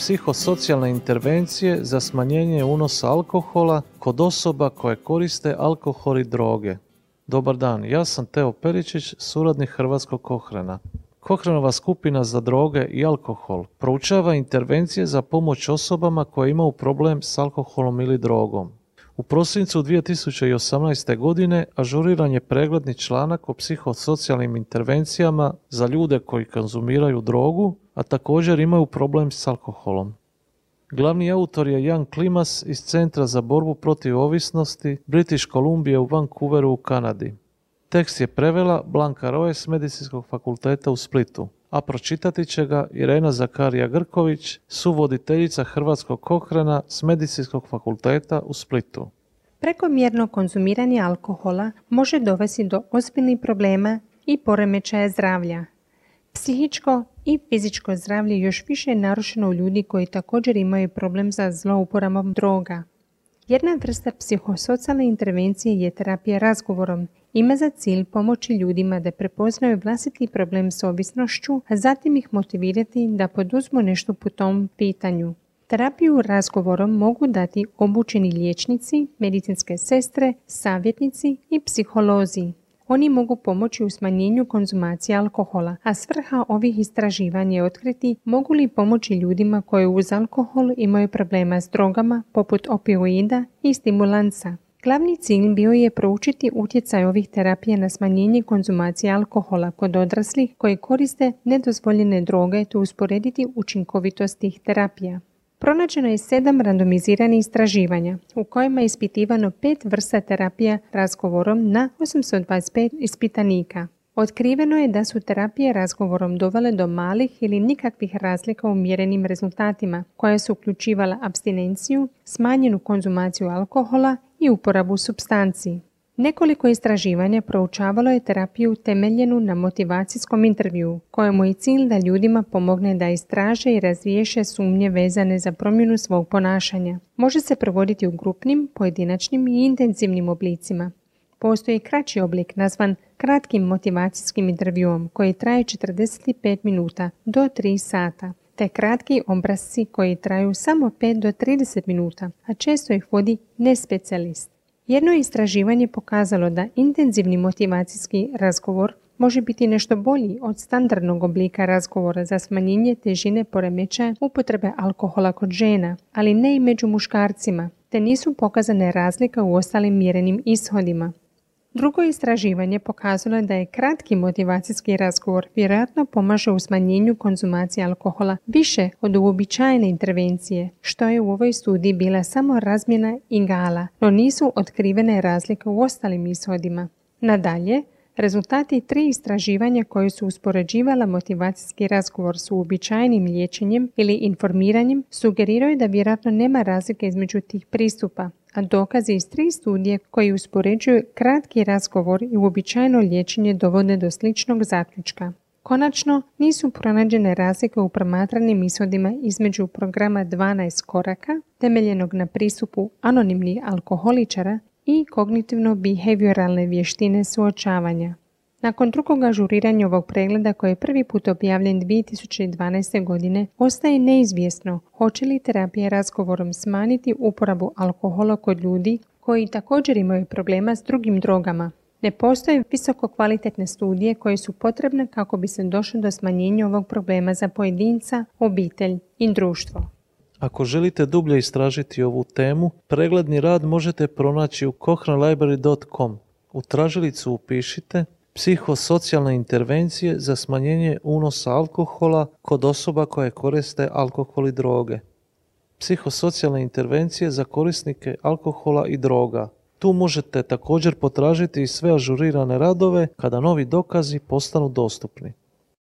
psihosocijalne intervencije za smanjenje unosa alkohola kod osoba koje koriste alkohol i droge. Dobar dan, ja sam Teo Peričić, suradnik Hrvatskog Kohrena. Kohrenova skupina za droge i alkohol proučava intervencije za pomoć osobama koje imaju problem s alkoholom ili drogom. U prosincu 2018. godine ažuriran je pregledni članak o psihosocijalnim intervencijama za ljude koji konzumiraju drogu, a također imaju problem s alkoholom. Glavni autor je Jan Klimas iz Centra za borbu protiv ovisnosti British Columbia u Vancouveru u Kanadi. Tekst je prevela Blanka Roje s Medicinskog fakulteta u Splitu, a pročitati će ga Irena Zakarija Grković, suvoditeljica Hrvatskog kohrana s Medicinskog fakulteta u Splitu. Prekomjerno konzumiranje alkohola može dovesti do ozbiljnih problema i poremećaja zdravlja. Psihičko i fizičko zdravlje još više je narušeno u ljudi koji također imaju problem za zlouporabom droga. Jedna vrsta psihosocijalne intervencije je terapija razgovorom. Ima za cilj pomoći ljudima da prepoznaju vlastiti problem s ovisnošću, a zatim ih motivirati da poduzmu nešto po tom pitanju. Terapiju razgovorom mogu dati obučeni liječnici, medicinske sestre, savjetnici i psiholozi. Oni mogu pomoći u smanjenju konzumacije alkohola, a svrha ovih istraživanja je otkriti mogu li pomoći ljudima koji uz alkohol imaju problema s drogama poput opioida i stimulansa. Glavni cilj bio je proučiti utjecaj ovih terapija na smanjenje konzumacije alkohola kod odraslih koji koriste nedozvoljene droge te usporediti učinkovitost tih terapija. Pronađeno je sedam randomiziranih istraživanja u kojima je ispitivano pet vrsta terapija razgovorom na 825 ispitanika. Otkriveno je da su terapije razgovorom dovele do malih ili nikakvih razlika u mjerenim rezultatima, koja su uključivala abstinenciju, smanjenu konzumaciju alkohola i uporabu substanciji. Nekoliko istraživanja proučavalo je terapiju temeljenu na motivacijskom intervju, kojemu je cilj da ljudima pomogne da istraže i razriješe sumnje vezane za promjenu svog ponašanja. Može se provoditi u grupnim, pojedinačnim i intenzivnim oblicima. Postoji kraći oblik nazvan kratkim motivacijskim intervjuom koji traje 45 minuta do 3 sata te kratki obrazci koji traju samo 5 do 30 minuta, a često ih vodi nespecijalist. Jedno istraživanje pokazalo da intenzivni motivacijski razgovor može biti nešto bolji od standardnog oblika razgovora za smanjenje težine poremećaja upotrebe alkohola kod žena, ali ne i među muškarcima, te nisu pokazane razlika u ostalim mjerenim ishodima. Drugo istraživanje pokazalo je da je kratki motivacijski razgovor vjerojatno pomaže u smanjenju konzumacije alkohola više od uobičajene intervencije, što je u ovoj studiji bila samo razmjena igala, no nisu otkrivene razlike u ostalim ishodima. Nadalje, Rezultati tri istraživanja koje su uspoređivala motivacijski razgovor s uobičajenim liječenjem ili informiranjem sugeriraju da vjerojatno nema razlike između tih pristupa, a dokazi iz tri studije koji uspoređuju kratki razgovor i uobičajeno liječenje dovode do sličnog zaključka. Konačno, nisu pronađene razlike u promatranim ishodima između programa 12 koraka, temeljenog na pristupu anonimnih alkoholičara i kognitivno-behavioralne vještine suočavanja. Nakon drugog ažuriranja ovog pregleda koji je prvi put objavljen 2012. godine, ostaje neizvjesno hoće li terapija razgovorom smanjiti uporabu alkohola kod ljudi koji također imaju problema s drugim drogama. Ne postoje visoko kvalitetne studije koje su potrebne kako bi se došlo do smanjenja ovog problema za pojedinca, obitelj i društvo. Ako želite dublje istražiti ovu temu, pregledni rad možete pronaći u cochranelibrary.com. U tražilicu upišite psihosocijalne intervencije za smanjenje unosa alkohola kod osoba koje koriste alkohol i droge. Psihosocijalne intervencije za korisnike alkohola i droga. Tu možete također potražiti i sve ažurirane radove kada novi dokazi postanu dostupni.